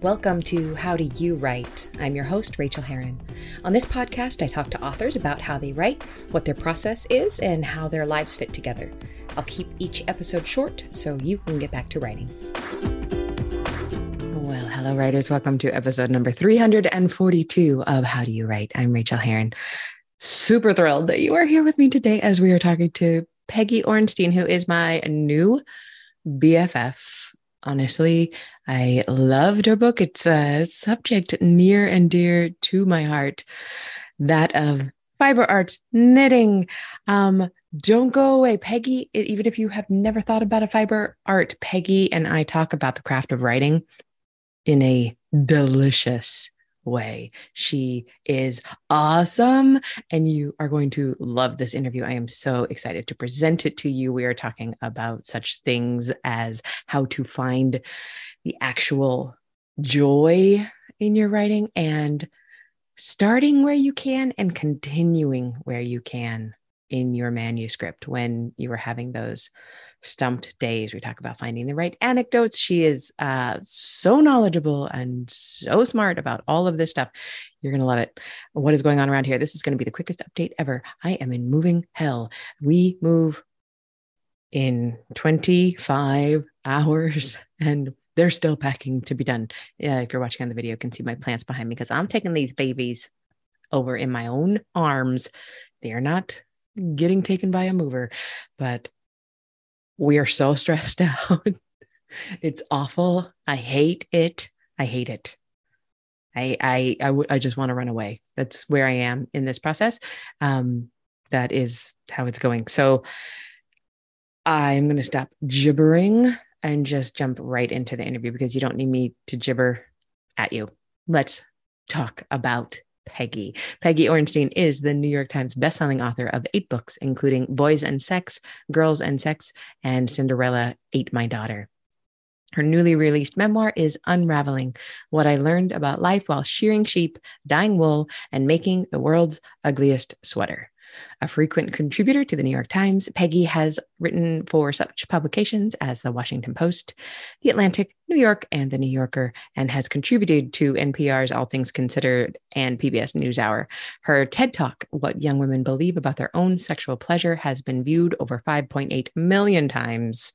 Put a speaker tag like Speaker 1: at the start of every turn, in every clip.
Speaker 1: Welcome to How Do You Write? I'm your host, Rachel Herron. On this podcast, I talk to authors about how they write, what their process is, and how their lives fit together. I'll keep each episode short so you can get back to writing. Well, hello, writers. Welcome to episode number 342 of How Do You Write? I'm Rachel Herron. Super thrilled that you are here with me today as we are talking to Peggy Orenstein, who is my new BFF. Honestly, I loved her book. It's a subject near and dear to my heart that of fiber arts, knitting. Um, don't go away. Peggy, even if you have never thought about a fiber art, Peggy and I talk about the craft of writing in a delicious way. She is awesome, and you are going to love this interview. I am so excited to present it to you. We are talking about such things as how to find the actual joy in your writing and starting where you can and continuing where you can in your manuscript when you were having those stumped days. We talk about finding the right anecdotes. She is uh, so knowledgeable and so smart about all of this stuff. You're going to love it. What is going on around here? This is going to be the quickest update ever. I am in moving hell. We move in 25 hours and they're still packing to be done. Uh, if you're watching on the video, you can see my plants behind me because I'm taking these babies over in my own arms. They're not getting taken by a mover, but we are so stressed out. it's awful. I hate it. I hate it. I I I, w- I just want to run away. That's where I am in this process. Um, that is how it's going. So I'm going to stop gibbering and just jump right into the interview because you don't need me to gibber at you. Let's talk about Peggy. Peggy Orenstein is the New York Times bestselling author of eight books, including Boys and Sex, Girls and Sex, and Cinderella Ate My Daughter. Her newly released memoir is Unraveling What I Learned About Life While Shearing Sheep, Dyeing Wool, and Making the World's Ugliest Sweater. A frequent contributor to the New York Times, Peggy has written for such publications as the Washington Post, The Atlantic, New York, and The New Yorker, and has contributed to NPR's All Things Considered and PBS NewsHour. Her TED Talk, What Young Women Believe About Their Own Sexual Pleasure, has been viewed over 5.8 million times.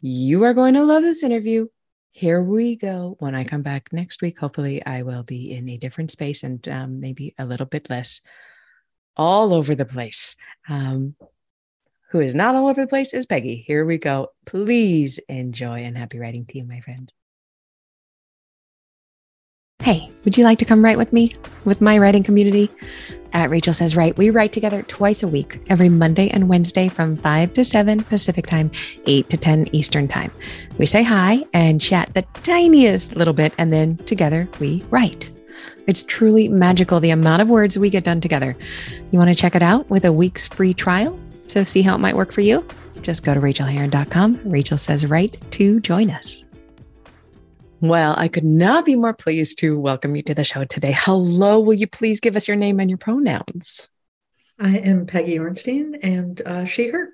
Speaker 1: You are going to love this interview here we go. When I come back next week, hopefully I will be in a different space and um, maybe a little bit less all over the place. Um, who is not all over the place is Peggy. Here we go. Please enjoy and happy writing to you, my friends. Hey, would you like to come write with me, with my writing community? At Rachel Says Write, we write together twice a week, every Monday and Wednesday from 5 to 7 Pacific Time, 8 to 10 Eastern Time. We say hi and chat the tiniest little bit, and then together we write. It's truly magical the amount of words we get done together. You want to check it out with a week's free trial to see how it might work for you? Just go to rachelherron.com. Rachel says write to join us. Well, I could not be more pleased to welcome you to the show today. Hello, will you please give us your name and your pronouns?
Speaker 2: I am Peggy Orenstein and uh, she, her.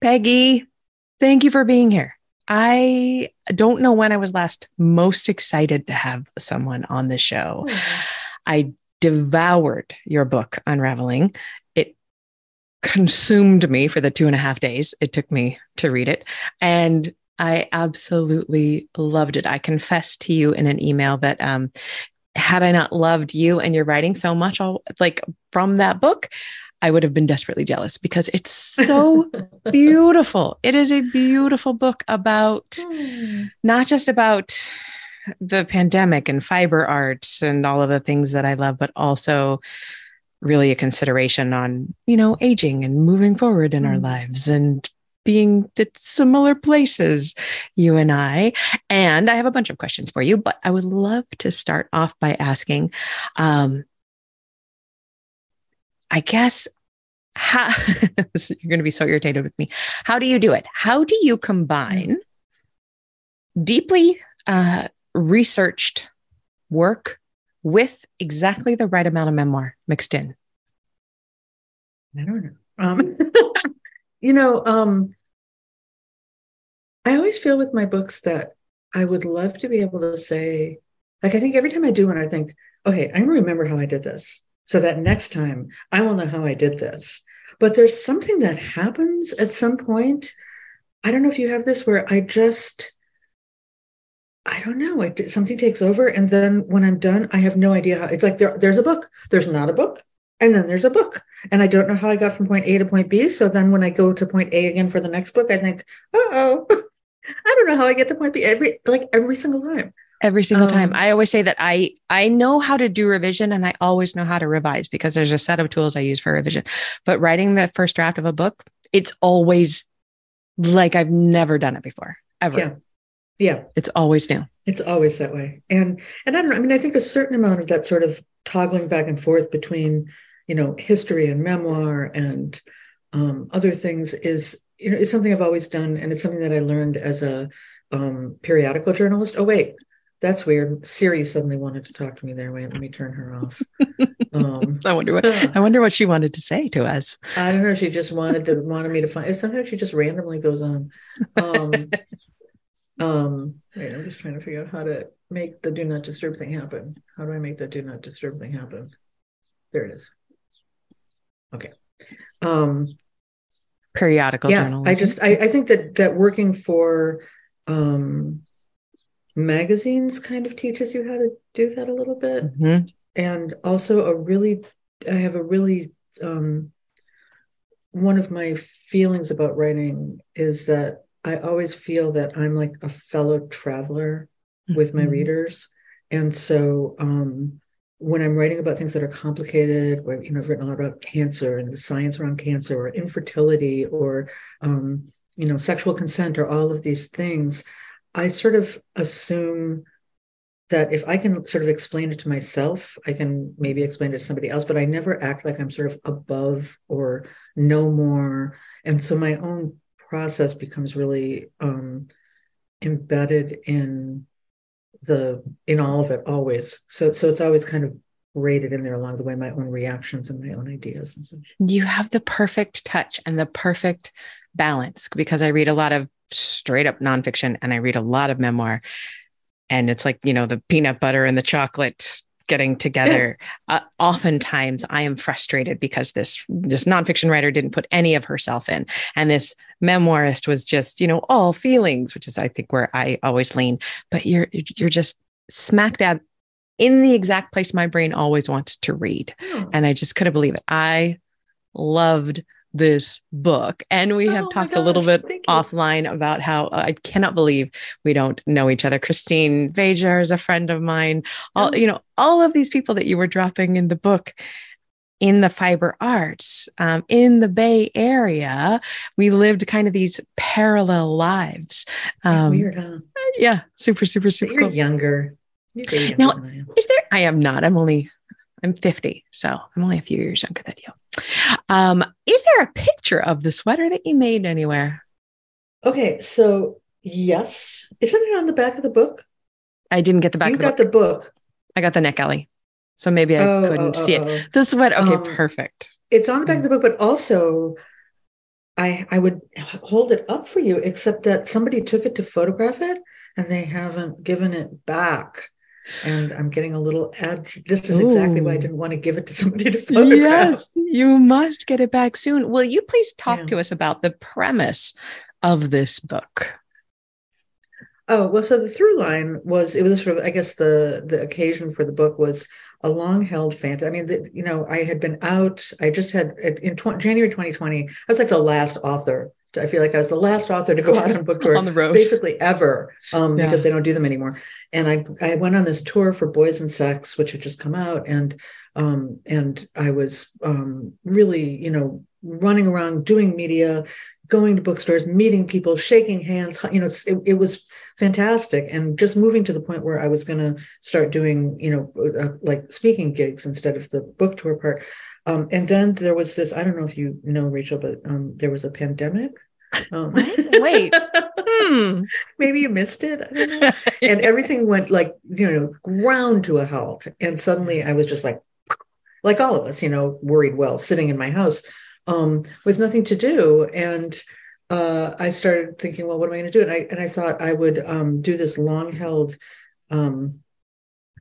Speaker 1: Peggy, thank you for being here. I don't know when I was last most excited to have someone on the show. Mm-hmm. I devoured your book, Unraveling. It consumed me for the two and a half days it took me to read it. And I absolutely loved it. I confessed to you in an email that um, had I not loved you and your writing so much, all like from that book, I would have been desperately jealous because it's so beautiful. It is a beautiful book about mm. not just about the pandemic and fiber arts and all of the things that I love, but also really a consideration on, you know, aging and moving forward in mm. our hmm. lives and being at similar places, you and I. And I have a bunch of questions for you, but I would love to start off by asking um, I guess how you're going to be so irritated with me. How do you do it? How do you combine deeply uh, researched work with exactly the right amount of memoir mixed in?
Speaker 2: I don't know. Um, you know, um, I always feel with my books that I would love to be able to say, like, I think every time I do one, I think, okay, I remember how I did this. So that next time I will know how I did this. But there's something that happens at some point. I don't know if you have this where I just, I don't know, it, something takes over. And then when I'm done, I have no idea how it's like there, there's a book, there's not a book, and then there's a book. And I don't know how I got from point A to point B. So then when I go to point A again for the next book, I think, oh, I don't know how I get to point B every like every single time
Speaker 1: every single um, time i always say that i i know how to do revision and i always know how to revise because there's a set of tools i use for revision. But writing the first draft of a book it's always like i've never done it before ever.
Speaker 2: Yeah. Yeah.
Speaker 1: It's always new.
Speaker 2: It's always that way. And and i don't know i mean i think a certain amount of that sort of toggling back and forth between you know history and memoir and um, other things is you know is something i've always done and it's something that i learned as a um, periodical journalist. Oh wait that's weird. Siri suddenly wanted to talk to me there. Wait, let me turn her off.
Speaker 1: Um, I wonder what I wonder what she wanted to say to us.
Speaker 2: I don't know. She just wanted to wanted me to find. Sometimes she just randomly goes on. Um, um, wait, I'm just trying to figure out how to make the do not disturb thing happen. How do I make the do not disturb thing happen? There it is. Okay. Um,
Speaker 1: Periodical
Speaker 2: yeah,
Speaker 1: journalism.
Speaker 2: I just I, I think that that working for um magazines kind of teaches you how to do that a little bit. Mm-hmm. And also a really, I have a really, um, one of my feelings about writing is that I always feel that I'm like a fellow traveler mm-hmm. with my mm-hmm. readers. And so um, when I'm writing about things that are complicated, where you know I've written a lot about cancer and the science around cancer, or infertility, or um, you know sexual consent, or all of these things, I sort of assume that if I can sort of explain it to myself, I can maybe explain it to somebody else, but I never act like I'm sort of above or no more. And so my own process becomes really um, embedded in the in all of it always. So so it's always kind of rated in there along the way, my own reactions and my own ideas and such.
Speaker 1: You have the perfect touch and the perfect balance because I read a lot of straight up nonfiction and I read a lot of memoir. And it's like, you know, the peanut butter and the chocolate getting together. uh, oftentimes I am frustrated because this this nonfiction writer didn't put any of herself in. And this memoirist was just, you know, all feelings, which is I think where I always lean. But you're you're just smack dab in the exact place my brain always wants to read. Oh. And I just couldn't believe it. I loved this book. And we have oh talked gosh, a little bit offline about how uh, I cannot believe we don't know each other. Kristine Vejar is a friend of mine. All, oh. you know, all of these people that you were dropping in the book in the fiber arts um, in the Bay Area, we lived kind of these parallel lives.
Speaker 2: Um, weird, huh?
Speaker 1: Yeah, super, super, super.
Speaker 2: But you're cool. younger. You're younger
Speaker 1: now, is there? I am not. I'm only I'm 50, so I'm only a few years younger than you. Um, is there a picture of the sweater that you made anywhere?
Speaker 2: Okay, so yes, isn't it on the back of the book?
Speaker 1: I didn't get the back.
Speaker 2: You
Speaker 1: of
Speaker 2: the got book. the book.
Speaker 1: I got the neck alley, so maybe I oh, couldn't oh, see oh, it. The sweater. Okay, um, perfect.
Speaker 2: It's on the back of the book, but also I I would hold it up for you, except that somebody took it to photograph it and they haven't given it back and I'm getting a little edge. This is Ooh. exactly why I didn't want to give it to somebody to photograph. Yes,
Speaker 1: you must get it back soon. Will you please talk yeah. to us about the premise of this book?
Speaker 2: Oh well, so the through line was it was sort of I guess the the occasion for the book was a long held fantasy. I mean, the, you know, I had been out. I just had in tw- January 2020. I was like the last author I feel like I was the last author to go out on book tour
Speaker 1: on the road,
Speaker 2: basically ever, um, yeah. because they don't do them anymore. And I I went on this tour for Boys and Sex, which had just come out, and um, and I was um, really, you know, running around doing media, going to bookstores, meeting people, shaking hands. You know, it, it was fantastic, and just moving to the point where I was going to start doing, you know, uh, like speaking gigs instead of the book tour part. Um, and then there was this, I don't know if you know, Rachel, but um, there was a pandemic.
Speaker 1: Um, Wait,
Speaker 2: hmm. maybe you missed it. and everything went like, you know, ground to a halt. And suddenly I was just like, like all of us, you know, worried well, sitting in my house um, with nothing to do. And uh, I started thinking, well, what am I going to do? And I and I thought I would um, do this long held um,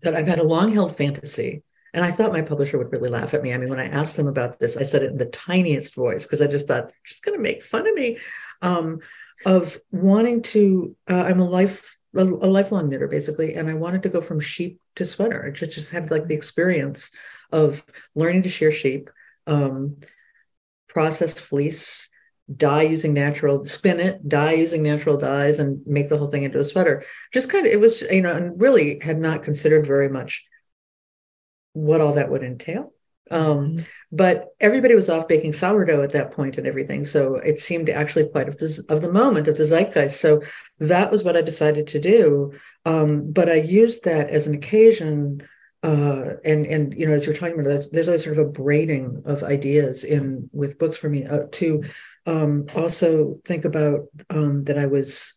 Speaker 2: that I've had a long held fantasy. And I thought my publisher would really laugh at me. I mean, when I asked them about this, I said it in the tiniest voice because I just thought they're just going to make fun of me. Um, of wanting to, uh, I'm a life a, lifelong knitter basically, and I wanted to go from sheep to sweater. Just just have like the experience of learning to shear sheep, um, process fleece, dye using natural, spin it, dye using natural dyes, and make the whole thing into a sweater. Just kind of, it was, you know, and really had not considered very much what all that would entail. Um, mm-hmm. But everybody was off baking sourdough at that point and everything, so it seemed actually quite of the of the moment of the zeitgeist. So that was what I decided to do. Um, but I used that as an occasion uh, and and you know as you're talking about there's, there's always sort of a braiding of ideas in with books for me uh, to um, also think about um, that I was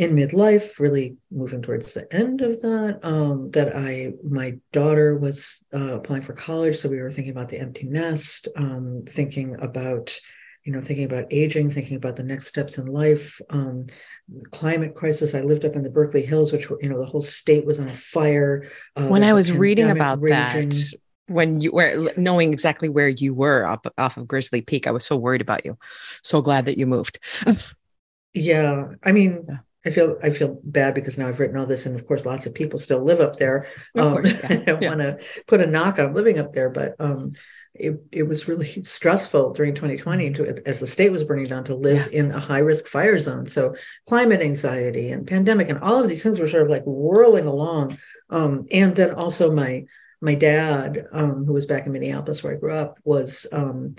Speaker 2: in midlife, really moving towards the end of that. Um, that I, my daughter was uh, applying for college, so we were thinking about the empty nest, um, thinking about, you know, thinking about aging, thinking about the next steps in life. Um, the climate crisis. I lived up in the Berkeley Hills, which you know the whole state was on fire.
Speaker 1: Uh, when I was reading about raging. that, when you were knowing exactly where you were up off of Grizzly Peak, I was so worried about you. So glad that you moved.
Speaker 2: yeah, I mean. Yeah I feel I feel bad because now I've written all this, and of course, lots of people still live up there. Um, course, yeah. I don't yeah. want to put a knock on living up there, but um, it it was really stressful during 2020 to, as the state was burning down to live yeah. in a high risk fire zone. So climate anxiety and pandemic and all of these things were sort of like whirling along. Um, and then also my my dad, um, who was back in Minneapolis where I grew up, was um,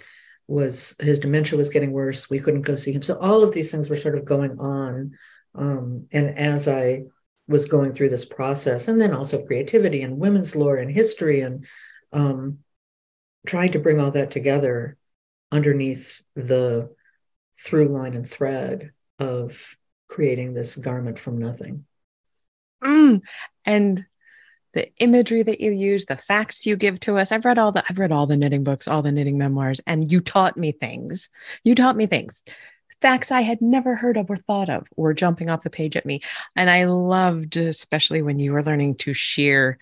Speaker 2: was his dementia was getting worse. We couldn't go see him. So all of these things were sort of going on. Um, and as I was going through this process, and then also creativity and women's lore and history, and um, trying to bring all that together underneath the through line and thread of creating this garment from nothing.
Speaker 1: Mm. And the imagery that you use, the facts you give to us. I've read all the I've read all the knitting books, all the knitting memoirs, and you taught me things. You taught me things facts I had never heard of or thought of were jumping off the page at me. And I loved, especially when you were learning to shear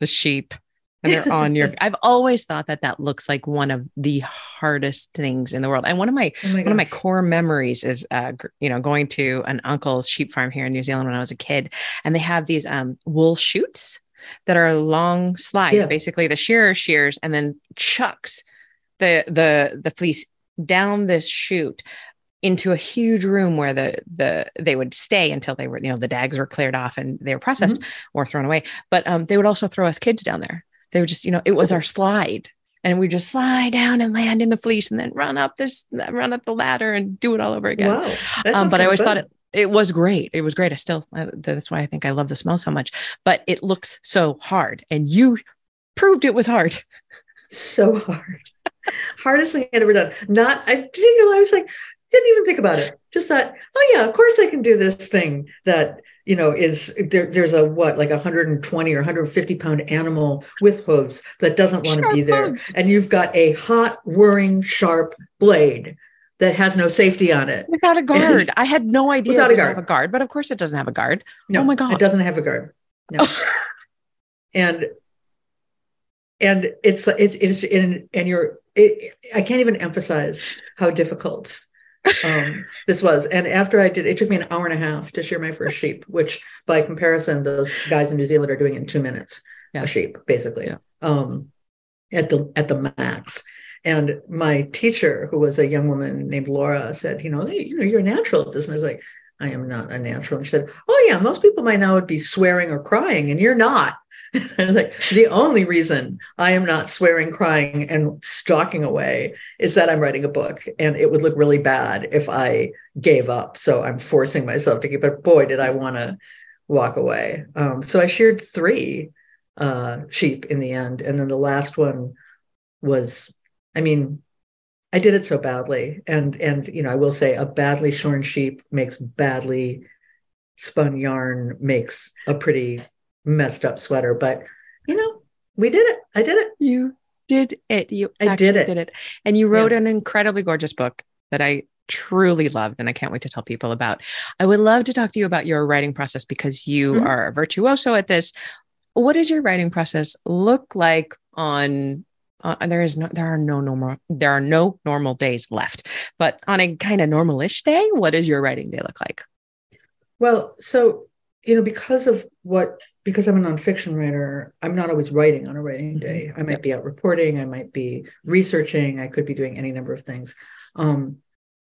Speaker 1: the sheep and they're on your. I've always thought that that looks like one of the hardest things in the world. And one of my, oh my one of my core memories is, uh, you know, going to an uncle's sheep farm here in New Zealand when I was a kid, and they have these um, wool chutes that are long slides. Yeah. Basically, the shearer shears and then chucks the the the fleece down this chute into a huge room where the the they would stay until they were you know the dags were cleared off and they were processed mm-hmm. or thrown away. But um, they would also throw us kids down there. They would just you know it was our slide. And we just slide down and land in the fleece and then run up this run up the ladder and do it all over again. Wow. um, but i always fun. thought it it was great. It was great. I still uh, that's why i think i love the smell so much. But it looks so hard and you proved it was hard.
Speaker 2: So hard. Hardest thing I'd ever done. Not, I didn't know, I was like, didn't even think about it. Just thought, oh yeah, of course I can do this thing that you know is there, there's a what like a 120 or 150 pound animal with hooves that doesn't want to be there, hooves. and you've got a hot, whirring, sharp blade that has no safety on it
Speaker 1: without a guard. And I had no idea without a guard. have a guard, but of course it doesn't have a guard.
Speaker 2: No,
Speaker 1: oh my god,
Speaker 2: it doesn't have a guard. No, and and it's it's it's in and you're it, I can't even emphasize how difficult um, this was. And after I did, it took me an hour and a half to shear my first sheep, which by comparison, those guys in New Zealand are doing in two minutes yeah. a sheep, basically, yeah. um, at the at the max. And my teacher, who was a young woman named Laura, said, "You know, hey, you know, you're a natural at this." And I was like, "I am not a natural." And she said, "Oh yeah, most people by now would be swearing or crying, and you're not." like the only reason I am not swearing, crying, and stalking away is that I'm writing a book, and it would look really bad if I gave up. So I'm forcing myself to keep. But boy, did I want to walk away. Um, so I sheared three uh, sheep in the end, and then the last one was, I mean, I did it so badly, and and you know I will say a badly shorn sheep makes badly spun yarn makes a pretty messed up sweater, but you know, we did it. I did it.
Speaker 1: You did it. You I did it. did it. And you wrote yeah. an incredibly gorgeous book that I truly loved and I can't wait to tell people about. I would love to talk to you about your writing process because you mm-hmm. are a virtuoso at this. What does your writing process look like on uh, there is no there are no normal there are no normal days left but on a kind of normalish day what does your writing day look like
Speaker 2: well so you know because of what because i'm a nonfiction writer i'm not always writing on a writing mm-hmm. day i might yep. be out reporting i might be researching i could be doing any number of things um,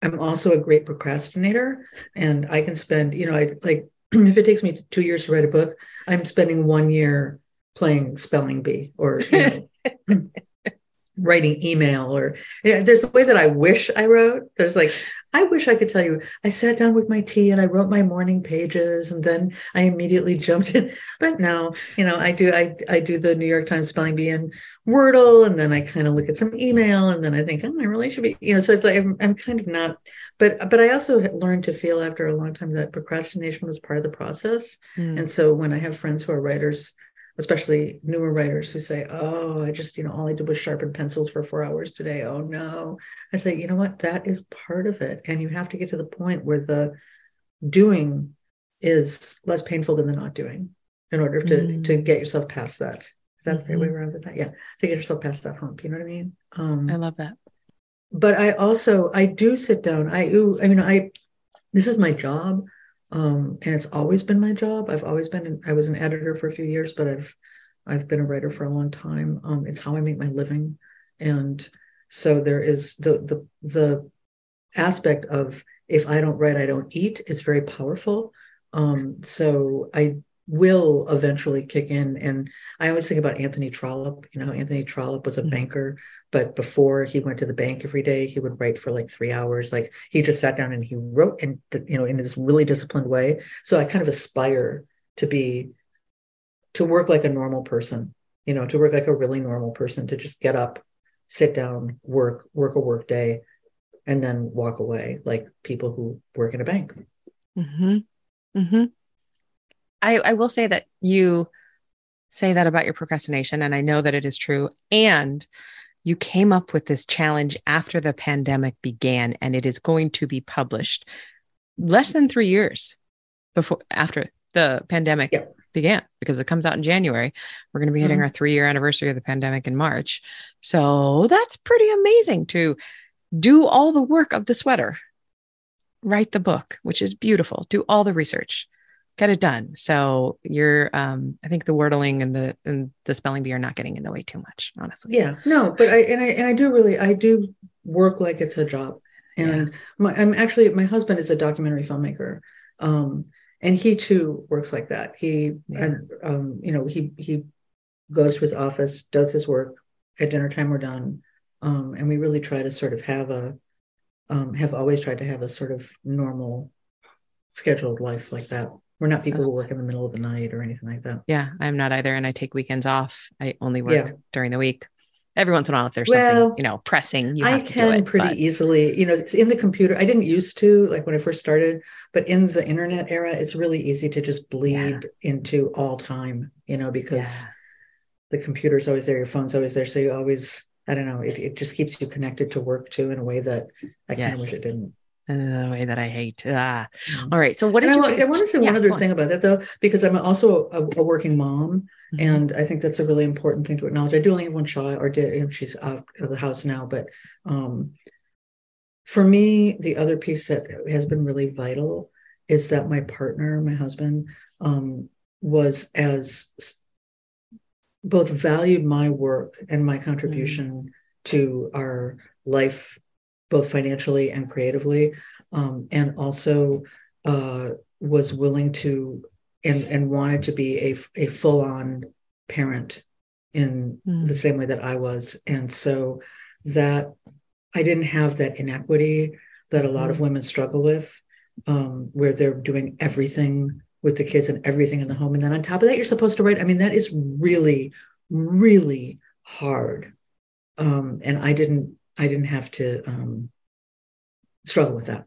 Speaker 2: i'm also a great procrastinator and i can spend you know i like if it takes me two years to write a book i'm spending one year playing spelling bee or you know, writing email or yeah, there's the way that I wish I wrote. There's like, I wish I could tell you, I sat down with my tea and I wrote my morning pages and then I immediately jumped in. But no, you know, I do, I, I do the New York Times spelling bee in Wordle and then I kind of look at some email and then I think, oh, I really should be, you know, so it's like, I'm, I'm kind of not, but, but I also learned to feel after a long time that procrastination was part of the process. Mm. And so when I have friends who are writers, especially newer writers who say, Oh, I just, you know, all I did was sharpen pencils for four hours today. Oh no. I say, you know what? That is part of it. And you have to get to the point where the doing is less painful than the not doing in order to mm. to get yourself past that. Is that mm-hmm. the way around with that? Yeah. To get yourself past that hump. You know what I mean?
Speaker 1: Um I love that.
Speaker 2: But I also I do sit down. I I mean I this is my job um, and it's always been my job. I've always been. I was an editor for a few years, but I've I've been a writer for a long time. Um, it's how I make my living, and so there is the the the aspect of if I don't write, I don't eat. It's very powerful. Um, so I will eventually kick in. And I always think about Anthony Trollope. You know, Anthony Trollope was a mm-hmm. banker but before he went to the bank every day, he would write for like three hours. Like he just sat down and he wrote and you know in this really disciplined way. So I kind of aspire to be to work like a normal person, you know, to work like a really normal person, to just get up, sit down, work, work a work day, and then walk away like people who work in a bank.
Speaker 1: Mm-hmm. Mm-hmm. I, I will say that you say that about your procrastination, and I know that it is true. And you came up with this challenge after the pandemic began, and it is going to be published less than three years before after the pandemic yeah. began because it comes out in January. We're going to be hitting mm-hmm. our three year anniversary of the pandemic in March. So that's pretty amazing to do all the work of the sweater, write the book, which is beautiful, do all the research, get it done. So you're, um, I think the wordling and the and the spelling bee are not getting in the way too much, honestly.
Speaker 2: Yeah, no, but I and I and I do really I do work like it's a job, and yeah. my, I'm actually my husband is a documentary filmmaker, um, and he too works like that. He, yeah. and, um, you know, he he goes to his office, does his work. At dinner time, we're done, um, and we really try to sort of have a um, have always tried to have a sort of normal scheduled life like that we're not people oh. who work in the middle of the night or anything like that.
Speaker 1: Yeah, I'm not either. And I take weekends off. I only work yeah. during the week. Every once in a while, if there's well, something, you know, pressing, you I can
Speaker 2: it, pretty but... easily, you know, it's in the computer. I didn't used to like when I first started, but in the internet era, it's really easy to just bleed yeah. into all time, you know, because yeah. the computer's always there, your phone's always there. So you always, I don't know, it, it just keeps you connected to work too in a way that I yes. kind of wish it didn't
Speaker 1: the way that I hate. Ah. Mm-hmm. All right. So what is
Speaker 2: I, your, I want to say yeah, one other thing about that though, because I'm also a, a working mom, mm-hmm. and I think that's a really important thing to acknowledge. I do only have one child, or did you know, she's out of the house now, but um, for me, the other piece that has been really vital is that my partner, my husband, um, was as both valued my work and my contribution mm-hmm. to our life both financially and creatively, um, and also uh, was willing to and and wanted to be a a full on parent in mm. the same way that I was, and so that I didn't have that inequity that a lot mm. of women struggle with, um, where they're doing everything with the kids and everything in the home, and then on top of that, you're supposed to write. I mean, that is really, really hard, um, and I didn't I didn't have to um, struggle with that.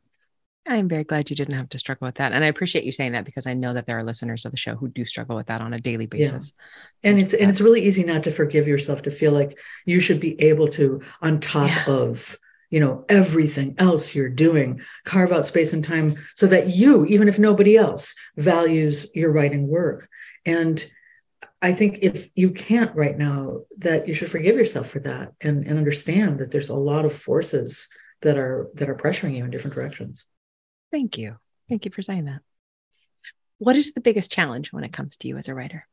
Speaker 1: I'm very glad you didn't have to struggle with that. And I appreciate you saying that because I know that there are listeners of the show who do struggle with that on a daily basis.
Speaker 2: Yeah. And it's and it's really easy not to forgive yourself to feel like you should be able to, on top yeah. of you know everything else you're doing carve out space and time so that you even if nobody else values your writing work and i think if you can't right now that you should forgive yourself for that and, and understand that there's a lot of forces that are that are pressuring you in different directions
Speaker 1: thank you thank you for saying that what is the biggest challenge when it comes to you as a writer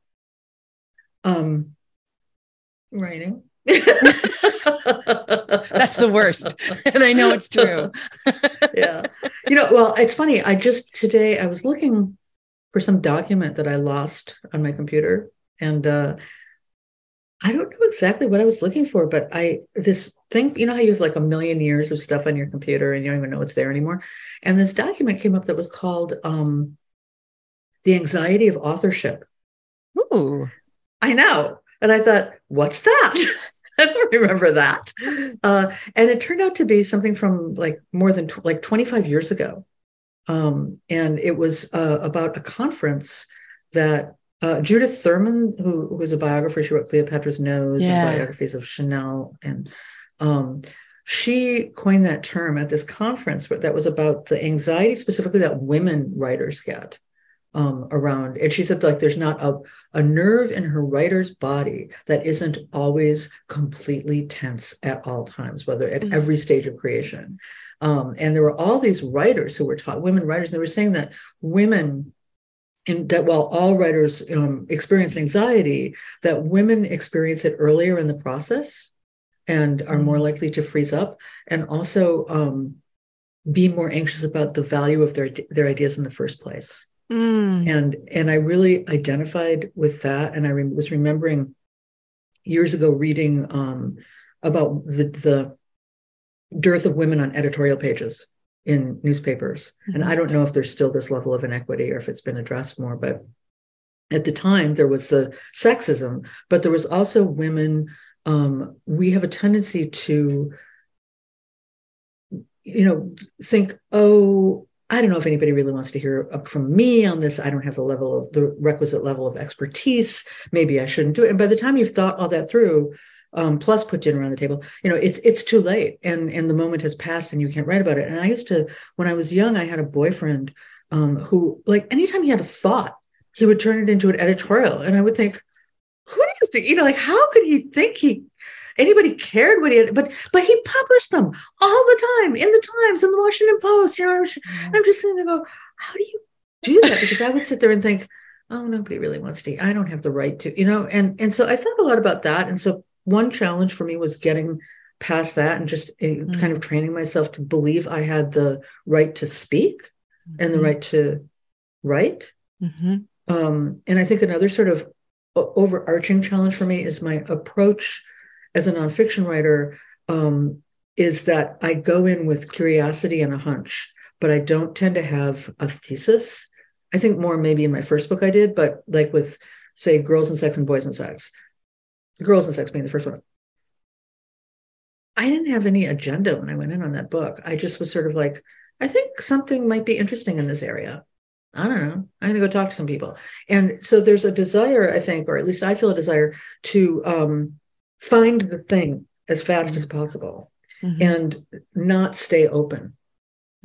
Speaker 2: um writing
Speaker 1: That's the worst. And I know it's true.
Speaker 2: yeah. You know, well, it's funny. I just today I was looking for some document that I lost on my computer. And uh I don't know exactly what I was looking for, but I this thing, you know how you have like a million years of stuff on your computer and you don't even know it's there anymore. And this document came up that was called um The Anxiety of Authorship.
Speaker 1: Ooh.
Speaker 2: I know. And I thought, what's that? I don't remember that. Uh, and it turned out to be something from like more than tw- like 25 years ago. Um, and it was uh, about a conference that uh, Judith Thurman, who, who was a biographer, she wrote Cleopatra's Nose yeah. and biographies of Chanel. And um, she coined that term at this conference that was about the anxiety specifically that women writers get um, around. And she said, like, there's not a, a nerve in her writer's body that isn't always completely tense at all times, whether at mm-hmm. every stage of creation. Um, and there were all these writers who were taught, women writers, and they were saying that women in that while all writers um, experience anxiety, that women experience it earlier in the process and are more mm-hmm. likely to freeze up, and also um, be more anxious about the value of their their ideas in the first place. Mm. And and I really identified with that. And I re- was remembering years ago reading um, about the, the dearth of women on editorial pages in newspapers. Mm-hmm. And I don't know if there's still this level of inequity or if it's been addressed more, but at the time there was the sexism, but there was also women. Um, we have a tendency to, you know, think, oh, I don't know if anybody really wants to hear from me on this. I don't have the level of the requisite level of expertise. Maybe I shouldn't do it. And by the time you've thought all that through, um, plus put dinner on the table, you know, it's it's too late, and and the moment has passed, and you can't write about it. And I used to, when I was young, I had a boyfriend um, who, like, anytime he had a thought, he would turn it into an editorial, and I would think, who do you think? You know, like, how could he think he anybody cared what he had, but but he published them all the time in the Times, in the Washington Post. You know, I'm just sitting there go, how do you do that? Because I would sit there and think, oh, nobody really wants to. I don't have the right to, you know, and and so I thought a lot about that. And so one challenge for me was getting past that and just mm-hmm. kind of training myself to believe I had the right to speak mm-hmm. and the mm-hmm. right to write. Mm-hmm. Um, and I think another sort of overarching challenge for me is my approach as a nonfiction writer um, is that I go in with curiosity and a hunch, but I don't tend to have a thesis. I think more maybe in my first book I did, but like with, say, Girls and Sex and Boys and Sex, Girls and Sex being the first one. I didn't have any agenda when I went in on that book. I just was sort of like, I think something might be interesting in this area. I don't know. I'm going to go talk to some people. And so there's a desire, I think, or at least I feel a desire to um, find the thing as fast mm-hmm. as possible mm-hmm. and not stay open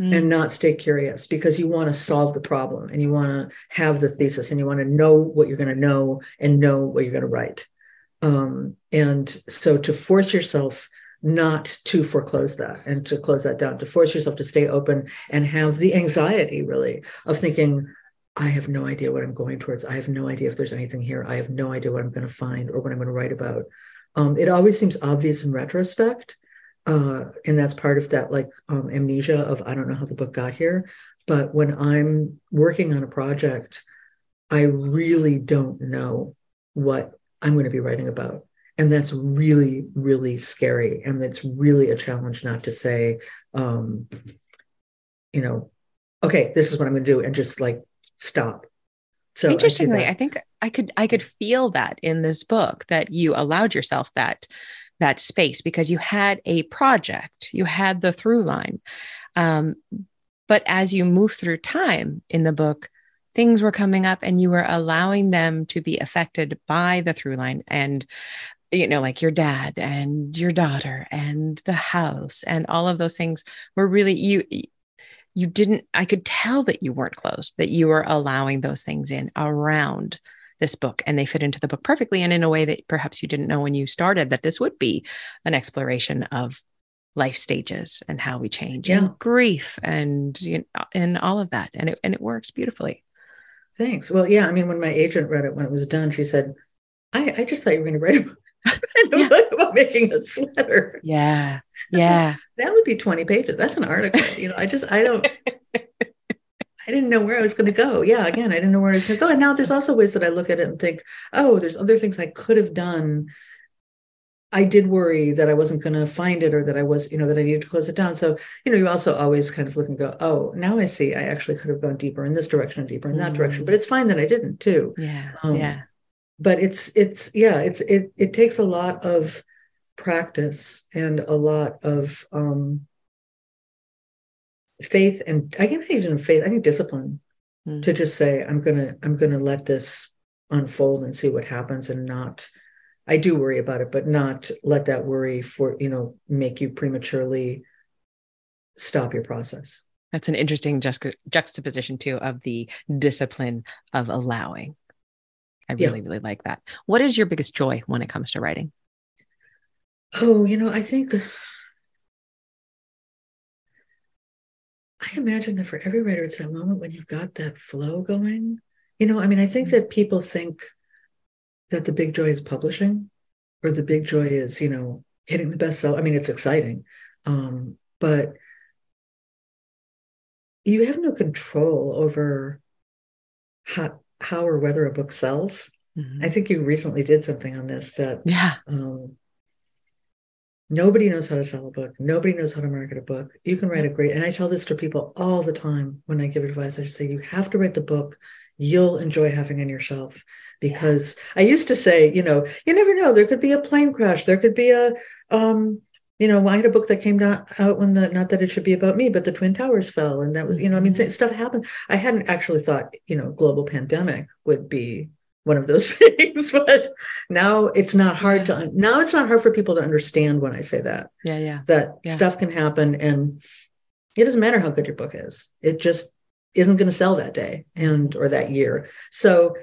Speaker 2: mm-hmm. and not stay curious because you want to solve the problem and you want to have the thesis and you want to know what you're going to know and know what you're going to write um, and so to force yourself not to foreclose that and to close that down to force yourself to stay open and have the anxiety really of thinking I have no idea what I'm going towards. I have no idea if there's anything here. I have no idea what I'm going to find or what I'm going to write about. Um, it always seems obvious in retrospect. Uh, and that's part of that like um, amnesia of I don't know how the book got here. But when I'm working on a project, I really don't know what I'm going to be writing about. And that's really, really scary. And that's really a challenge not to say, um, you know, okay, this is what I'm going to do and just like stop
Speaker 1: so interestingly, I, I, think I could I could feel that in this book that you allowed yourself that that space because you had a project, you had the through line. Um, but as you move through time in the book, things were coming up and you were allowing them to be affected by the through line and you know, like your dad and your daughter and the house and all of those things were really you you didn't I could tell that you weren't closed, that you were allowing those things in around this book and they fit into the book perfectly and in a way that perhaps you didn't know when you started that this would be an exploration of life stages and how we change yeah. and grief and you know, uh, and all of that and it and it works beautifully
Speaker 2: thanks well yeah i mean when my agent read it when it was done she said i i just thought you were going to write a book about making a sweater
Speaker 1: yeah yeah
Speaker 2: that would be 20 pages that's an article you know i just i don't I didn't know where I was going to go. Yeah, again, I didn't know where I was going to go. And now there's also ways that I look at it and think, oh, there's other things I could have done. I did worry that I wasn't going to find it or that I was, you know, that I needed to close it down. So, you know, you also always kind of look and go, oh, now I see I actually could have gone deeper in this direction, deeper in that mm. direction. But it's fine that I didn't too.
Speaker 1: Yeah. Um, yeah.
Speaker 2: But it's, it's, yeah, it's, it, it takes a lot of practice and a lot of, um, faith and I can't even faith, I think discipline mm. to just say, I'm gonna, I'm gonna let this unfold and see what happens and not I do worry about it, but not let that worry for, you know, make you prematurely stop your process.
Speaker 1: That's an interesting ju- juxtaposition too of the discipline of allowing. I really, yeah. really like that. What is your biggest joy when it comes to writing?
Speaker 2: Oh, you know, I think I imagine that for every writer, it's that moment when you've got that flow going. You know, I mean, I think mm-hmm. that people think that the big joy is publishing or the big joy is, you know, hitting the bestseller. I mean, it's exciting. Um, but you have no control over how, how or whether a book sells. Mm-hmm. I think you recently did something on this that
Speaker 1: yeah.
Speaker 2: Um, Nobody knows how to sell a book. Nobody knows how to market a book. You can write a great, and I tell this to people all the time when I give advice. I just say, you have to write the book you'll enjoy having on your shelf. Because yeah. I used to say, you know, you never know. There could be a plane crash. There could be a, um, you know, I had a book that came out when the, not that it should be about me, but the Twin Towers fell. And that was, you know, I mean, th- mm-hmm. stuff happened. I hadn't actually thought, you know, global pandemic would be one of those things but now it's not hard to now it's not hard for people to understand when i say that
Speaker 1: yeah yeah
Speaker 2: that
Speaker 1: yeah.
Speaker 2: stuff can happen and it doesn't matter how good your book is it just isn't going to sell that day and or that year so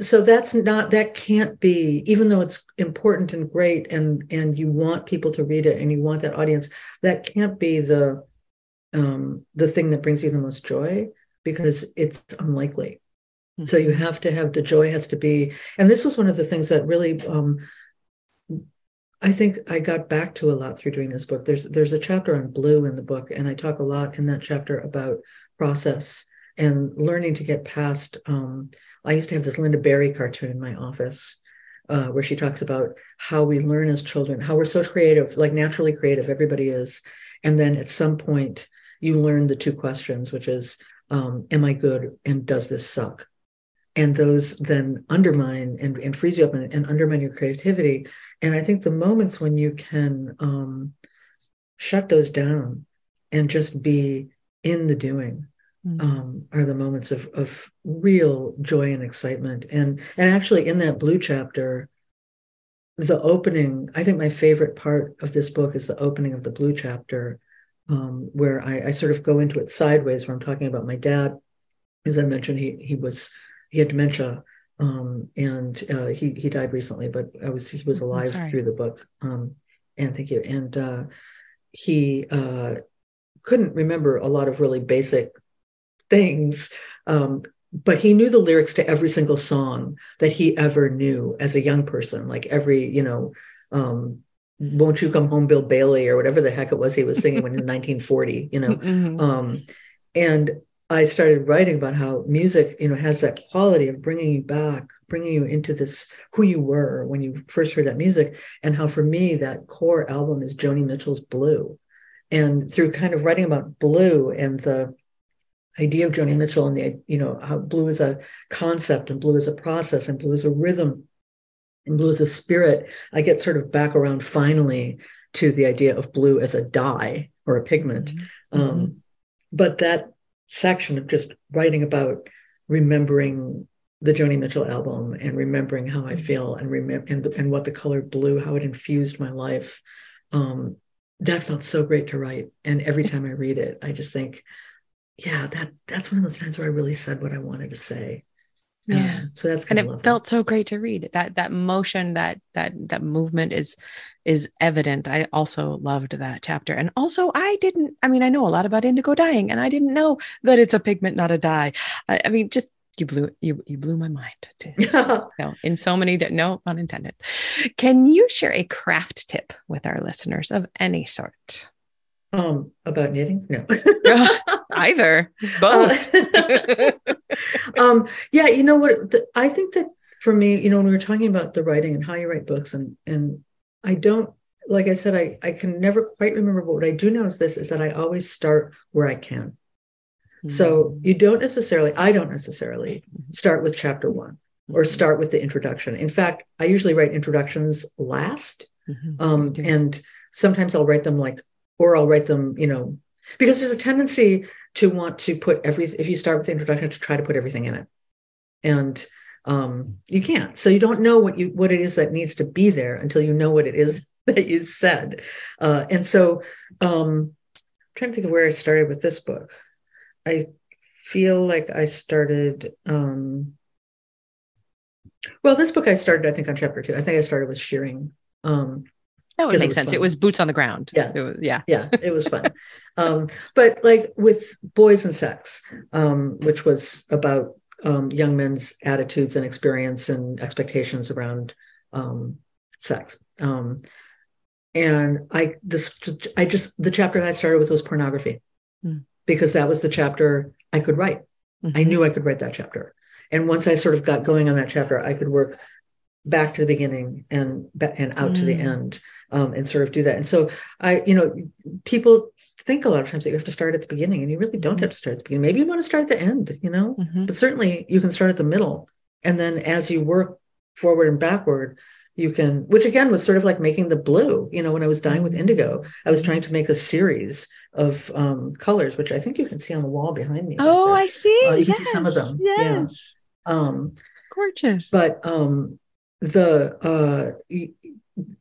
Speaker 2: so that's not that can't be even though it's important and great and and you want people to read it and you want that audience that can't be the um the thing that brings you the most joy because it's unlikely so you mm-hmm. have to have the joy has to be, and this was one of the things that really um, I think I got back to a lot through doing this book. There's there's a chapter on blue in the book, and I talk a lot in that chapter about process and learning to get past. Um, I used to have this Lynda Barry cartoon in my office uh, where she talks about how we learn as children, how we're so creative, like naturally creative, everybody is, and then at some point you learn the two questions, which is, um, am I good and does this suck? and those then undermine and, and freeze you up and, and, undermine your creativity and i think the moments when you can um, shut those down and just be in the doing mm-hmm. um, are the moments of, of real joy and excitement and and actually in that blue chapter the opening i think my favorite part of this book is the opening of the blue chapter um, where I, I sort of go into it sideways where i'm talking about my dad as i mentioned he he was he had dementia um, and uh, he he died recently, but I was he was alive through the book. Um, and thank you. And uh, he uh, couldn't remember a lot of really basic things, um, but he knew the lyrics to every single song that he ever knew as a young person. Like every you know. Um, won't you come home bill bailey or whatever the heck it was he was singing when in 1940 you know mm-hmm. um, and I started writing about how music, you know, has that quality of bringing you back, bringing you into this who you were when you first heard that music, and how for me that core album is Joni Mitchell's Blue, and through kind of writing about blue and the idea of Joni Mitchell and the you know how blue is a concept and blue is a process and blue is a rhythm and blue is a spirit, I get sort of back around finally to the idea of blue as a dye or a pigment. Mm-hmm. Um, but that section of just writing about remembering the Joni Mitchell album and remembering how I feel and remember and, and what the color blue, how it infused my life. Um, that felt so great to write. And every time I read it, I just think, yeah, that that's one of those times where I really said what I wanted to say.
Speaker 1: Yeah. Um, so that's and it lovely. felt so great to read. That that motion, that that that movement is is evident. I also loved that chapter. And also I didn't, I mean, I know a lot about indigo dyeing and I didn't know that it's a pigment, not a dye. I, I mean, just you blew you you blew my mind so, in so many no unintended. Can you share a craft tip with our listeners of any sort?
Speaker 2: Um, about knitting? No.
Speaker 1: Either. Both. Uh,
Speaker 2: um, yeah, you know what? The, I think that for me, you know, when we were talking about the writing and how you write books, and and I don't like I said, I I can never quite remember, but what I do know is this: is that I always start where I can. So mm-hmm. you don't necessarily, I don't necessarily mm-hmm. start with chapter one or mm-hmm. start with the introduction. In fact, I usually write introductions last. Um, and sometimes I'll write them like, or I'll write them, you know, because there's a tendency to want to put every, if you start with the introduction, to try to put everything in it. And um, you can't. So you don't know what you what it is that needs to be there until you know what it is that you said. Uh, and so um, I'm trying to think of where I started with this book. I feel like I started. Um, well, this book I started, I think, on chapter two. I think I started with shearing. Um,
Speaker 1: that would make sense. Fun. It was boots on the ground.
Speaker 2: Yeah,
Speaker 1: was, yeah,
Speaker 2: yeah. It was fun. um, but like with boys and sex, um, which was about um, young men's attitudes and experience and expectations around um, sex. Um, and I this I just the chapter that I started with was pornography. Mm because that was the chapter I could write. Mm-hmm. I knew I could write that chapter. And once I sort of got going on that chapter, I could work back to the beginning and and out mm. to the mm. end um, and sort of do that. And so I, you know, people think a lot of times that you have to start at the beginning, and you really don't mm-hmm. have to start at the beginning. Maybe you want to start at the end, you know, mm-hmm. but certainly you can start at the middle, and then as you work forward and backward, you can. Which again was sort of like making the blue. You know, when I was dyeing with mm-hmm. indigo, I was trying to make a series of um, colors, which I think you can see on the wall behind me.
Speaker 1: Oh, I see.
Speaker 2: Uh, you yes. can see some of them.
Speaker 1: Yes.
Speaker 2: Yeah. Um,
Speaker 1: Gorgeous.
Speaker 2: But um, the uh,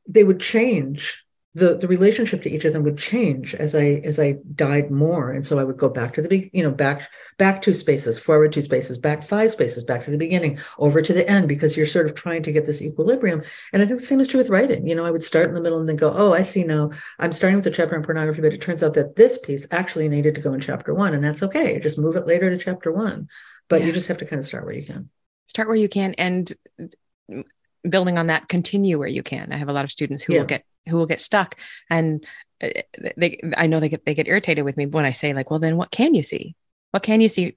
Speaker 2: they would change the the relationship to each of them would change as I as I dyed more, and so I would go back to the big, you know, back back two spaces, forward two spaces, back five spaces, back to the beginning, over to the end, because you're sort of trying to get this equilibrium. And I think the same is true with writing. You know, I would start in the middle and then go, oh, I see now. I'm starting with the chapter on pornography, but it turns out that this piece actually needed to go in chapter one, and that's okay. Just move it later to chapter one, but yeah. you just have to kind of start where you can.
Speaker 1: Start where you can, and building on that, continue where you can. I have a lot of students who yeah. will get who will get stuck. And uh, they i know they get they get irritated with me when i say like well then what can you see? What can you see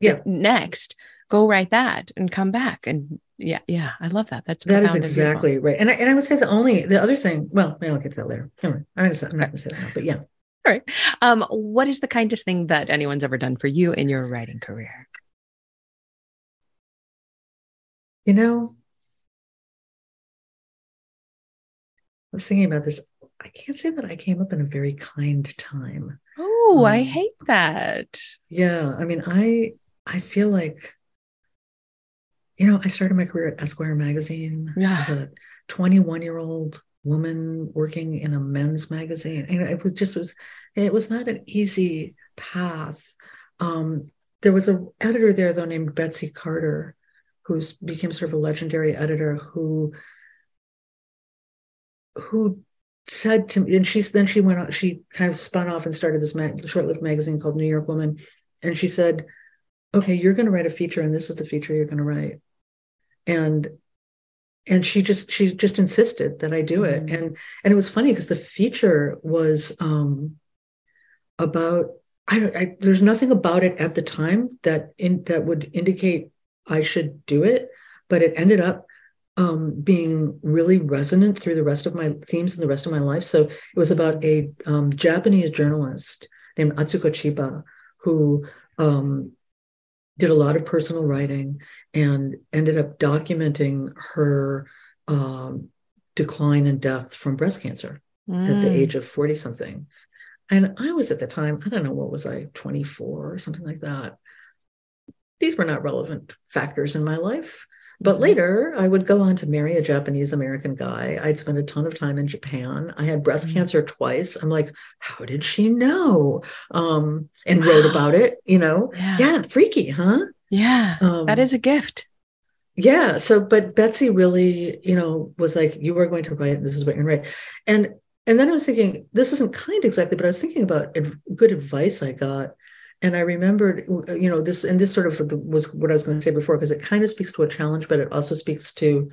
Speaker 2: yeah.
Speaker 1: next? Go write that and come back. And yeah yeah i love that. That's
Speaker 2: that is exactly right. And I, and I would say the only the other thing well maybe i'll get to that later. I'm not I'm not gonna say that now, but yeah.
Speaker 1: All right. Um what is the kindest thing that anyone's ever done for you in your writing career?
Speaker 2: You know was thinking about this. I can't say that I came up in a very kind time.
Speaker 1: Oh, um, I hate that.
Speaker 2: Yeah, I mean, I I feel like you know, I started my career at Esquire magazine yeah. as a 21 year old woman working in a men's magazine. And it was just was it was not an easy path. Um, there was an editor there though named Betsy Carter, who became sort of a legendary editor who who said to me, and she's then she went on, she kind of spun off and started this mag, short-lived magazine called New York Woman, and she said, "Okay, you're going to write a feature, and this is the feature you're going to write," and and she just she just insisted that I do it, mm-hmm. and and it was funny because the feature was um about I don't I, there's nothing about it at the time that in that would indicate I should do it, but it ended up um, being really resonant through the rest of my themes and the rest of my life. So it was about a um, Japanese journalist named Atsuko Chiba who um, did a lot of personal writing and ended up documenting her um, decline and death from breast cancer mm. at the mm. age of 40 something. And I was at the time, I don't know, what was I, 24 or something like that these were not relevant factors in my life. But
Speaker 1: Mm-hmm.
Speaker 2: later, I would go on to marry a Japanese American guy. I'd spent a ton of time in Japan. I had breast
Speaker 1: Mhm.
Speaker 2: cancer twice. I'm like, how did she know? Um, and wrote about it, you know?
Speaker 1: Yeah.
Speaker 2: Yeah, freaky, huh?
Speaker 1: Yeah.
Speaker 2: Um,
Speaker 1: that is a gift.
Speaker 2: yeah. So, but Betsy really, you know, was like, you are going to write, this is what you're going to write. And and then I was thinking, this isn't kind exactly, but I was thinking about good advice I got. And I remembered, you know, this, and this sort of was what I was going to say before, because it kind of speaks to a challenge, but it also speaks to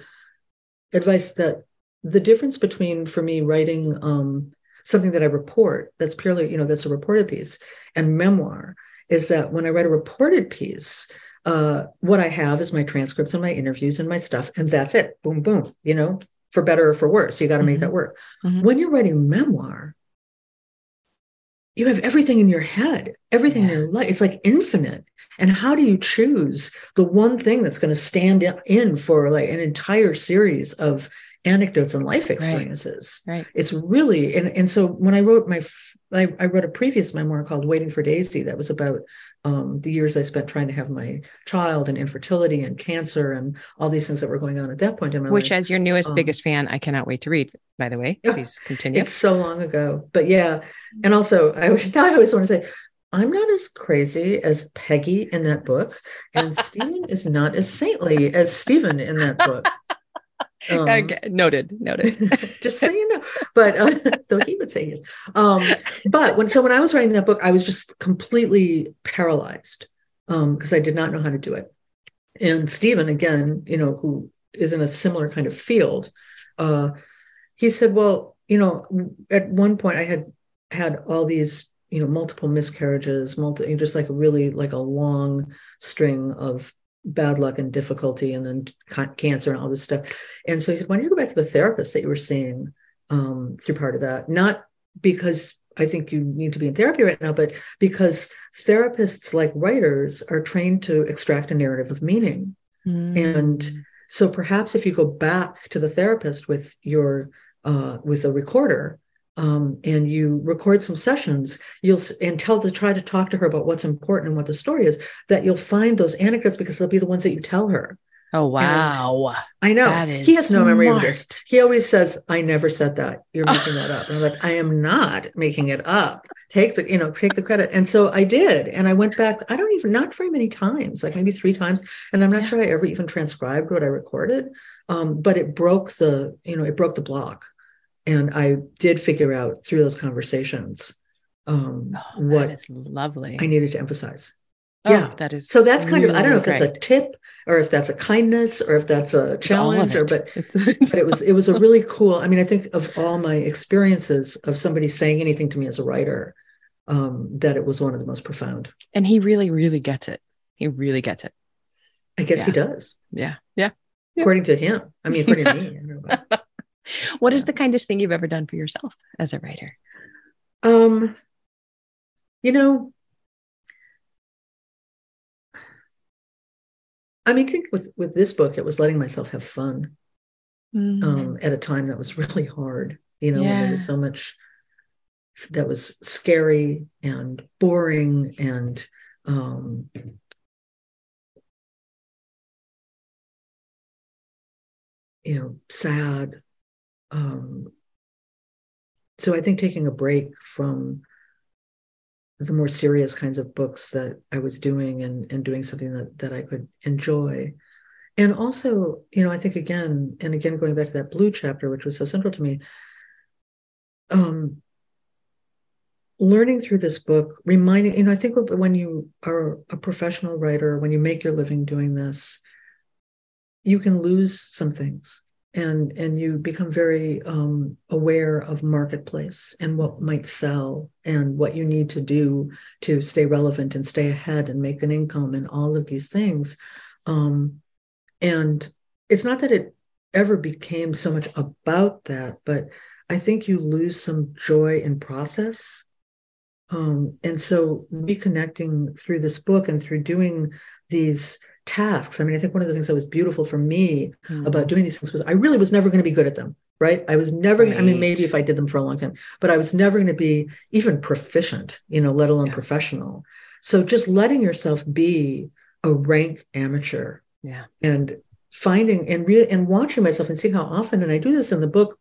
Speaker 2: advice that the difference between, for me, writing um, something that I report, that's purely, you know, that's a reported piece, and memoir, is that when I write a reported piece, uh, what I have is my transcripts and my interviews and my stuff, and that's it. Boom, boom, you know, for better or for worse. You got to make
Speaker 1: Mhm.
Speaker 2: that work.
Speaker 1: Mhm.
Speaker 2: When you're writing memoir, you have everything in your head, everything
Speaker 1: Yeah.
Speaker 2: in your life. It's like infinite. And how do you choose the one thing that's going to stand in for like an entire series of anecdotes and life experiences?
Speaker 1: Right.
Speaker 2: It's really and and so when I wrote my I wrote a previous memoir called Waiting for Daisy that was about um, the years I spent trying to have my child and infertility and cancer and all these things that were going on at that point in my
Speaker 1: Which,
Speaker 2: life.
Speaker 1: Which, as your newest,
Speaker 2: Um,
Speaker 1: biggest fan, I cannot wait to read. By the way,
Speaker 2: Yeah.
Speaker 1: please continue.
Speaker 2: It's so long ago, but yeah. And also, I always- I always want to say, I'm not as crazy as Peggy in that book, and Stephen is not as saintly as Stephen in that book. Um,
Speaker 1: Okay, noted. Noted.
Speaker 2: just so you but uh, though he would say he is. Um, but when so when I was writing that book, I was just completely paralyzed because I did not know how to do it. And Stephen, again, you know, who is in a similar kind of field, uh, he said, "Well, you know, at one point I had had all these, you know, multiple miscarriages, multi, just like a really like a long string of bad luck and difficulty, and then cancer and all this stuff." And so he said, "Why don't you go back to the therapist that you were seeing um, through part of that? Not because." I think you need to be in therapy right now, but because therapists, like writers, are trained to extract a narrative of meaning. And
Speaker 1: Mm.
Speaker 2: So perhaps if you go back to the therapist with your uh, with a recorder um, and you record some sessions, you'll and tell to try to talk to her about what's important and what the story is. That you'll find those anecdotes because they'll be the ones that you tell her.
Speaker 1: Oh wow.
Speaker 2: I know
Speaker 1: That is
Speaker 2: he has no memory of this. He always says, "I never said that. You're making that up." And I'm like, "I am not making it up. Take the, you know, take the credit." And so I did, and I went back. I don't even not very many times, like maybe three times, and I'm not
Speaker 1: Yeah.
Speaker 2: sure I ever even transcribed what I recorded. Um, but it broke the, you know, it broke the block, and I did figure out through those conversations um,
Speaker 1: Oh,
Speaker 2: what
Speaker 1: is lovely.
Speaker 2: I needed to emphasize.
Speaker 1: Oh,
Speaker 2: yeah.
Speaker 1: that is
Speaker 2: So that's kind of I don't know if
Speaker 1: really
Speaker 2: that's a tip or if that's a kindness or if that's a
Speaker 1: It's all of
Speaker 2: challenge or but
Speaker 1: It's-
Speaker 2: but it was it was a really cool i mean i think of all my experiences of somebody saying anything to me as a writer um, that it was one of the most profound
Speaker 1: and he really, really gets it. He really gets it.
Speaker 2: i guess he does
Speaker 1: Yeah. Yeah. Yeah.
Speaker 2: according to him i mean according to me I don't know about-
Speaker 1: What is the kindest thing you've ever done for yourself as a writer?
Speaker 2: um you know i mean i think with with this book it was letting myself have fun
Speaker 1: Mm.
Speaker 2: um, at a time that was really hard, you know, when there was so much that was scary and boring and um, you know, sad. Um, so I think taking a break from the more serious kinds of books that I was doing and, and doing something that, that I could enjoy. And also, you know, I think again, and again, going back to that blue chapter, which was so central to me, um, learning through this book, reminding, you know, I think when you are a professional writer, when you make your living doing this, you can lose some things and and you become very um, aware of marketplace and what might sell and what you need to do to stay relevant and stay ahead and make an income and all of these things. Um, and it's not that it ever became so much about that but i think you lose some joy in process. Um, and so reconnecting through this book and through doing these tasks. I mean, I think one of the things that was beautiful for me
Speaker 1: Mm.
Speaker 2: about doing these things was I really was never going to be good at them. Right. I was never, I mean, maybe if I did them for a long time, but I was never going to be even proficient, you know, let alone
Speaker 1: Yeah.
Speaker 2: professional. So just letting yourself be a rank amateur.
Speaker 1: Yeah.
Speaker 2: And finding and real and watching myself and seeing how often, and I do this in the book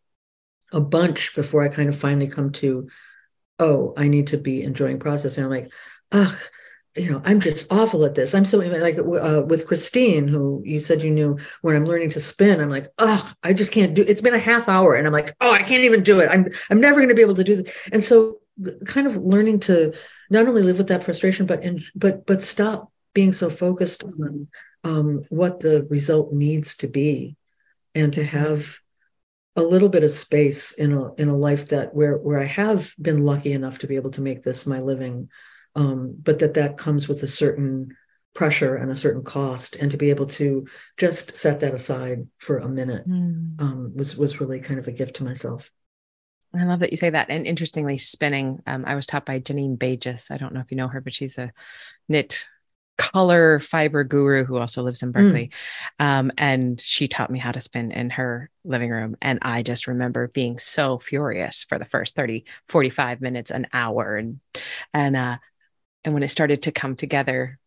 Speaker 2: a bunch before I kind of finally come to, oh, I need to be enjoying process. And I'm like, ugh, you know, I'm just awful at this. I'm so like uh, with Kristine, who you said you knew when I'm learning to spin, I'm like, oh, I just can't do. It's been a half hour, and I'm like, oh, I can't even do it. I'm I'm never going to be able to do this. And so, kind of learning to not only live with that frustration, but in, but but stop being so focused on um, what the result needs to be, and to have a little bit of space in a in a life that where where I have been lucky enough to be able to make this my living um, but that that comes with a certain pressure and a certain cost and to be able to just set that aside for a minute mm. um, was was really kind of a gift to myself
Speaker 1: I love that you say that. And interestingly, spinning, um, I was taught by Janine Bajus. I don't know if you know her, but she's a knit color fiber guru who also lives in Berkeley. Mm. Um, and she taught me how to spin in her living room. And I just remember being so furious for the first 30, 45 minutes, an hour. And, and, uh, and when it started to come together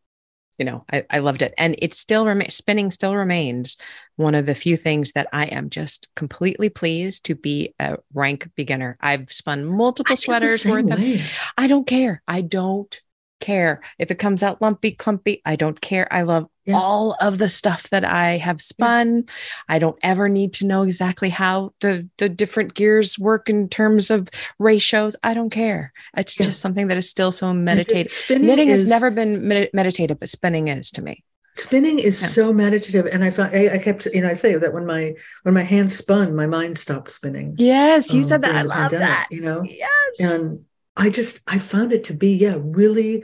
Speaker 1: you know I, I loved it. And it still remains spinning still remains one of the few things that i am just completely pleased to be a rank beginner. I've spun multiple sweaters worth way. of i don't care. I don't care if it comes out lumpy clumpy i don't care i love yeah. all of the stuff that I have spun. Yeah. I don't ever need to know exactly how the the different gears work in terms of ratios. I don't care. It's yeah. just something that is still so meditative. Knitting is, has never been med- meditative, but spinning is to me.
Speaker 2: Spinning is so meditative, and I found I, I, kept you know I say that when my when my hands spun, my mind stopped spinning.
Speaker 1: Yes, you um, said that. I love pandemic, that.
Speaker 2: You know,
Speaker 1: yes,
Speaker 2: and I just I found it to be yeah really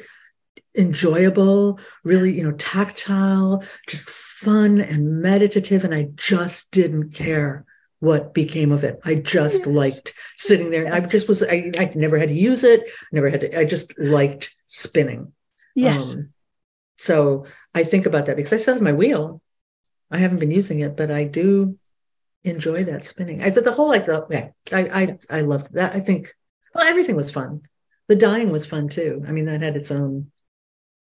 Speaker 2: enjoyable, really, you know, tactile, just fun and meditative. And I just didn't care what became of it. I just yes. liked sitting there. I just was, I, I never had to use it, never had to, I just liked spinning.
Speaker 1: Yes. Um,
Speaker 2: so I think about that because I still have my wheel. I haven't been using it, but I do enjoy that spinning. I thought the whole like the yeah, I I I love that. I think well everything was fun. The dyeing was fun too. I mean that had its own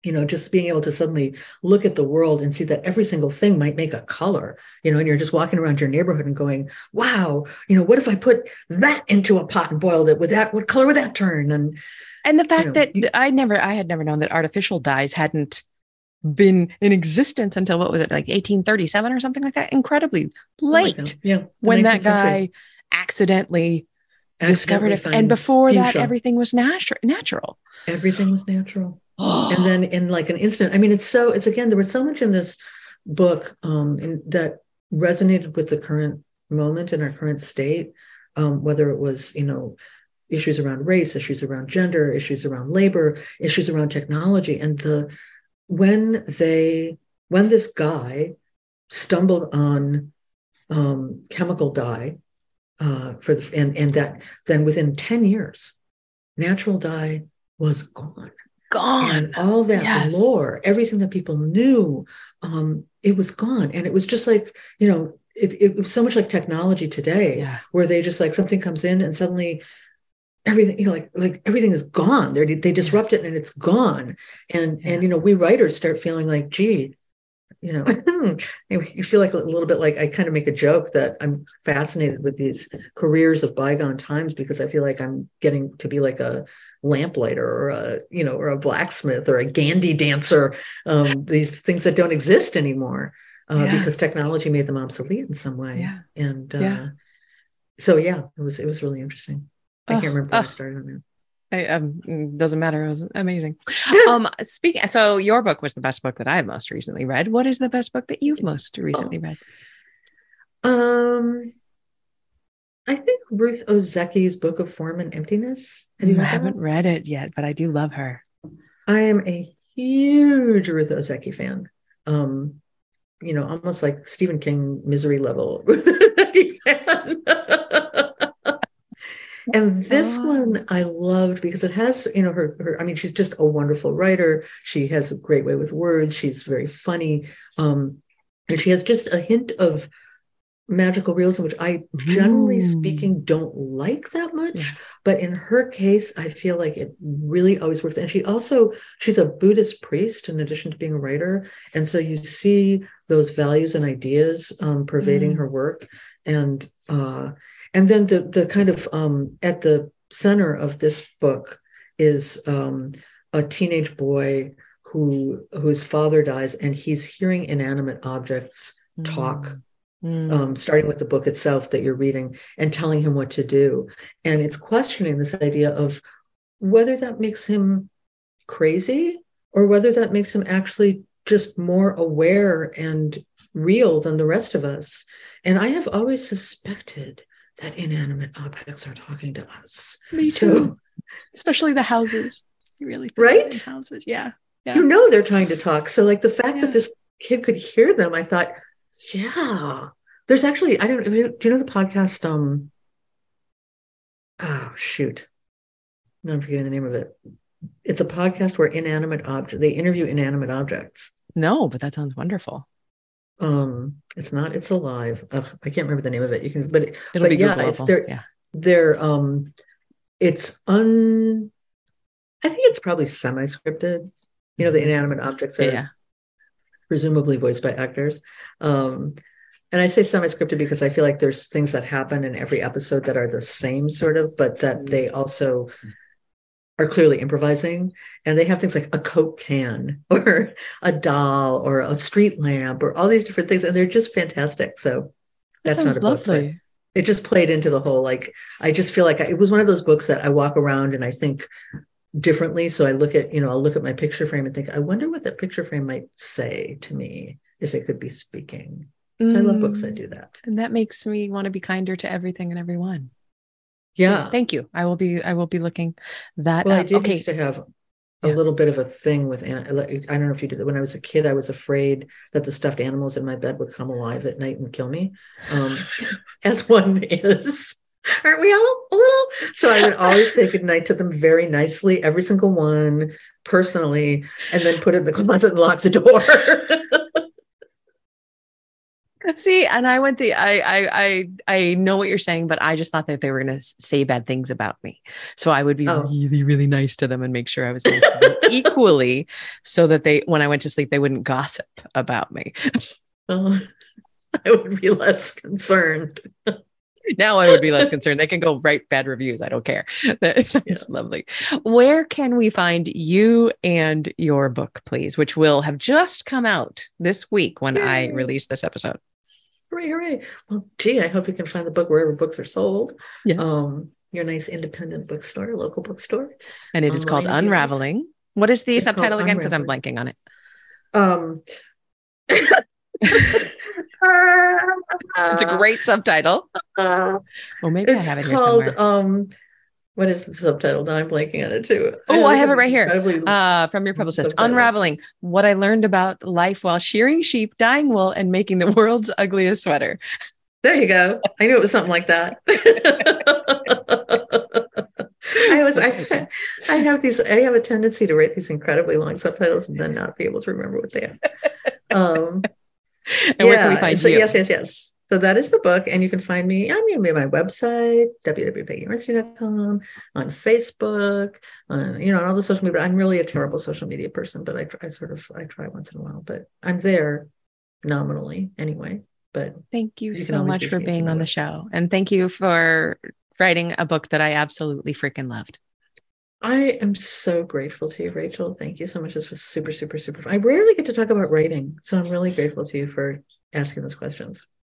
Speaker 2: you know just being able to suddenly look at the world and see that every single thing might make a color you know and you're just walking around your neighborhood and going wow you know what if i put that into a pot and boiled it? With that what color would that turn? And
Speaker 1: and the fact you know, that you, i never i had never known that artificial dyes hadn't been in existence until what was it like 1837 or something like that? Incredibly oh late
Speaker 2: oh yeah.
Speaker 1: when that guy accidentally discovered it and before fuchsia. that everything was natu- natural
Speaker 2: everything was natural and then in like an instant, I mean, it's so, it's again, there was so much in this book um, in, that resonated with the current moment in our current state, um, whether it was, you know, issues around race, issues around gender, issues around labor, issues around technology. And the, when they, when this guy stumbled on um, chemical dye uh, for the, and, and that then within 10 years, natural dye was gone
Speaker 1: gone.
Speaker 2: And all that yes. lore, everything that people knew, um, it was gone. And it was just like, you know, it, it was so much like technology today,
Speaker 1: yeah.
Speaker 2: where they just like something comes in and suddenly everything, you know, like like everything is gone. They they disrupt it and it's gone. And yeah. and you know, we writers start feeling like, gee, you know, you feel like a little bit like I kind of make a joke that I'm fascinated with these careers of bygone times because I feel like I'm getting to be like a lamplighter or a you know or a blacksmith or a gandy dancer um, these things that don't exist anymore uh, yeah. because technology made them obsolete in some way
Speaker 1: yeah.
Speaker 2: and uh, yeah. so yeah it was it was really interesting i can't remember oh. i started on that
Speaker 1: I, um, doesn't matter. It was amazing. um, speaking. So your book was the best book that I've most recently read. What is the best book that you've most recently read?
Speaker 2: Um, I think Ruth Ozeki's Book of Form and Emptiness.
Speaker 1: Have I haven't that? read it yet, but I do love her.
Speaker 2: I am a huge Ruth Ozeki fan. Um, you know, almost like Stephen King misery level fan. and this oh. one I loved because it has, you know, her, her, I mean, she's just a wonderful writer. She has a great way with words. She's very funny. Um, and she has just a hint of magical realism, which I generally speaking don't like that much. Yeah. But in her case, I feel like it really always works. And she also, she's a Buddhist priest in addition to being a writer. And so you see those values and ideas um, pervading mm. her work. And uh, and then the the kind of um, at the center of this book is um, a teenage boy who whose father dies and he's hearing inanimate objects talk mm. Mm. Um, starting with the book itself that you're reading and telling him what to do. And it's questioning this idea of whether that makes him crazy or whether that makes him actually just more aware and real than the rest of us. And I have always suspected that inanimate objects are talking to us.
Speaker 1: Me too. So, Especially the houses. You really
Speaker 2: right
Speaker 1: houses. Yeah.
Speaker 2: Yeah. You know they're trying to talk. So like the fact yeah. that this kid could hear them, I thought, yeah. There's actually, I don't do you know the podcast? Um oh shoot. I'm forgetting the name of it. It's a podcast where inanimate object they interview inanimate objects.
Speaker 1: No, but that sounds wonderful.
Speaker 2: Um, it's not, it's alive. Ugh, I can't remember the name of it. You can but It'll but yeah, it's they're yeah. they're um it's un I think it's probably semi-scripted. You know, the mm-hmm. inanimate objects are yeah presumably voiced by actors. Um, and I say semi-scripted because I feel like there's things that happen in every episode that are the same sort of, but that they also are clearly improvising. And they have things like a Coke can or a doll or a street lamp or all these different things. And they're just fantastic. So that's that not a lovely. book. It just played into the whole, like, I just feel like I, it was one of those books that I walk around and I think differently. So I look at, you know, I'll look at my picture frame and think, I wonder what that picture frame might say to me if it could be speaking. Mm. I love books that do that.
Speaker 1: And that makes me want to be kinder to everything and everyone.
Speaker 2: Yeah.
Speaker 1: So thank you. I will be I will be looking that
Speaker 2: well,
Speaker 1: up.
Speaker 2: I did okay. used to have a yeah. little bit of a thing with I don't know if you did that when I was a kid I was afraid that the stuffed animals in my bed would come alive at night and kill me um, as one is aren't we all a little? So I would always say goodnight to them very nicely, every single one personally, and then put it in the closet and lock the door.
Speaker 1: See, and I went the I I I I know what you're saying, but I just thought that they were going to say bad things about me, so I would be oh. really really nice to them and make sure I was nice equally, so that they when I went to sleep they wouldn't gossip about me.
Speaker 2: Oh, I would be less concerned
Speaker 1: now I would be less concerned. They can go write bad reviews. I don't care. That's yeah. lovely. Where can we find you and your book, please, which will have just come out this week when Yay. I release this episode?
Speaker 2: Hooray, hooray. Well, gee, I hope you can find the book wherever books are sold. Yes. Um, your nice independent bookstore, local bookstore.
Speaker 1: And it is called Unraveling. What is the it's subtitle again? Because I'm blanking on it.
Speaker 2: Um
Speaker 1: it's a great subtitle. Uh, well, maybe I have it here somewhere.
Speaker 2: Um, what is the subtitle? Now I'm blanking on it too.
Speaker 1: Oh, I, I have it right here. Uh, from your publicist, subtitles. Unraveling What I Learned About Life While Shearing Sheep, Dyeing Wool, and Making the World's Ugliest Sweater.
Speaker 2: There you go. I knew it was something like that. I was I, I have these I have a tendency to write these incredibly long subtitles and then not be able to remember what they are. Um,
Speaker 1: and yeah. where can we find
Speaker 2: so,
Speaker 1: you?
Speaker 2: Yes, yes, yes. So that is the book, and you can find me. I'm going to be my website, www.peggyorenstein.com, on Facebook, on you know, on all the social media. I'm really a terrible social media person, but I, I sort of I try once in a while. But I'm there nominally anyway. But
Speaker 1: thank you, you so much for being on the show, and thank you for writing a book that I absolutely freaking loved.
Speaker 2: I am so grateful to you, Rachael. Thank you so much. This was super, super, super. I rarely get to talk about writing, so I'm really grateful to you for asking those questions.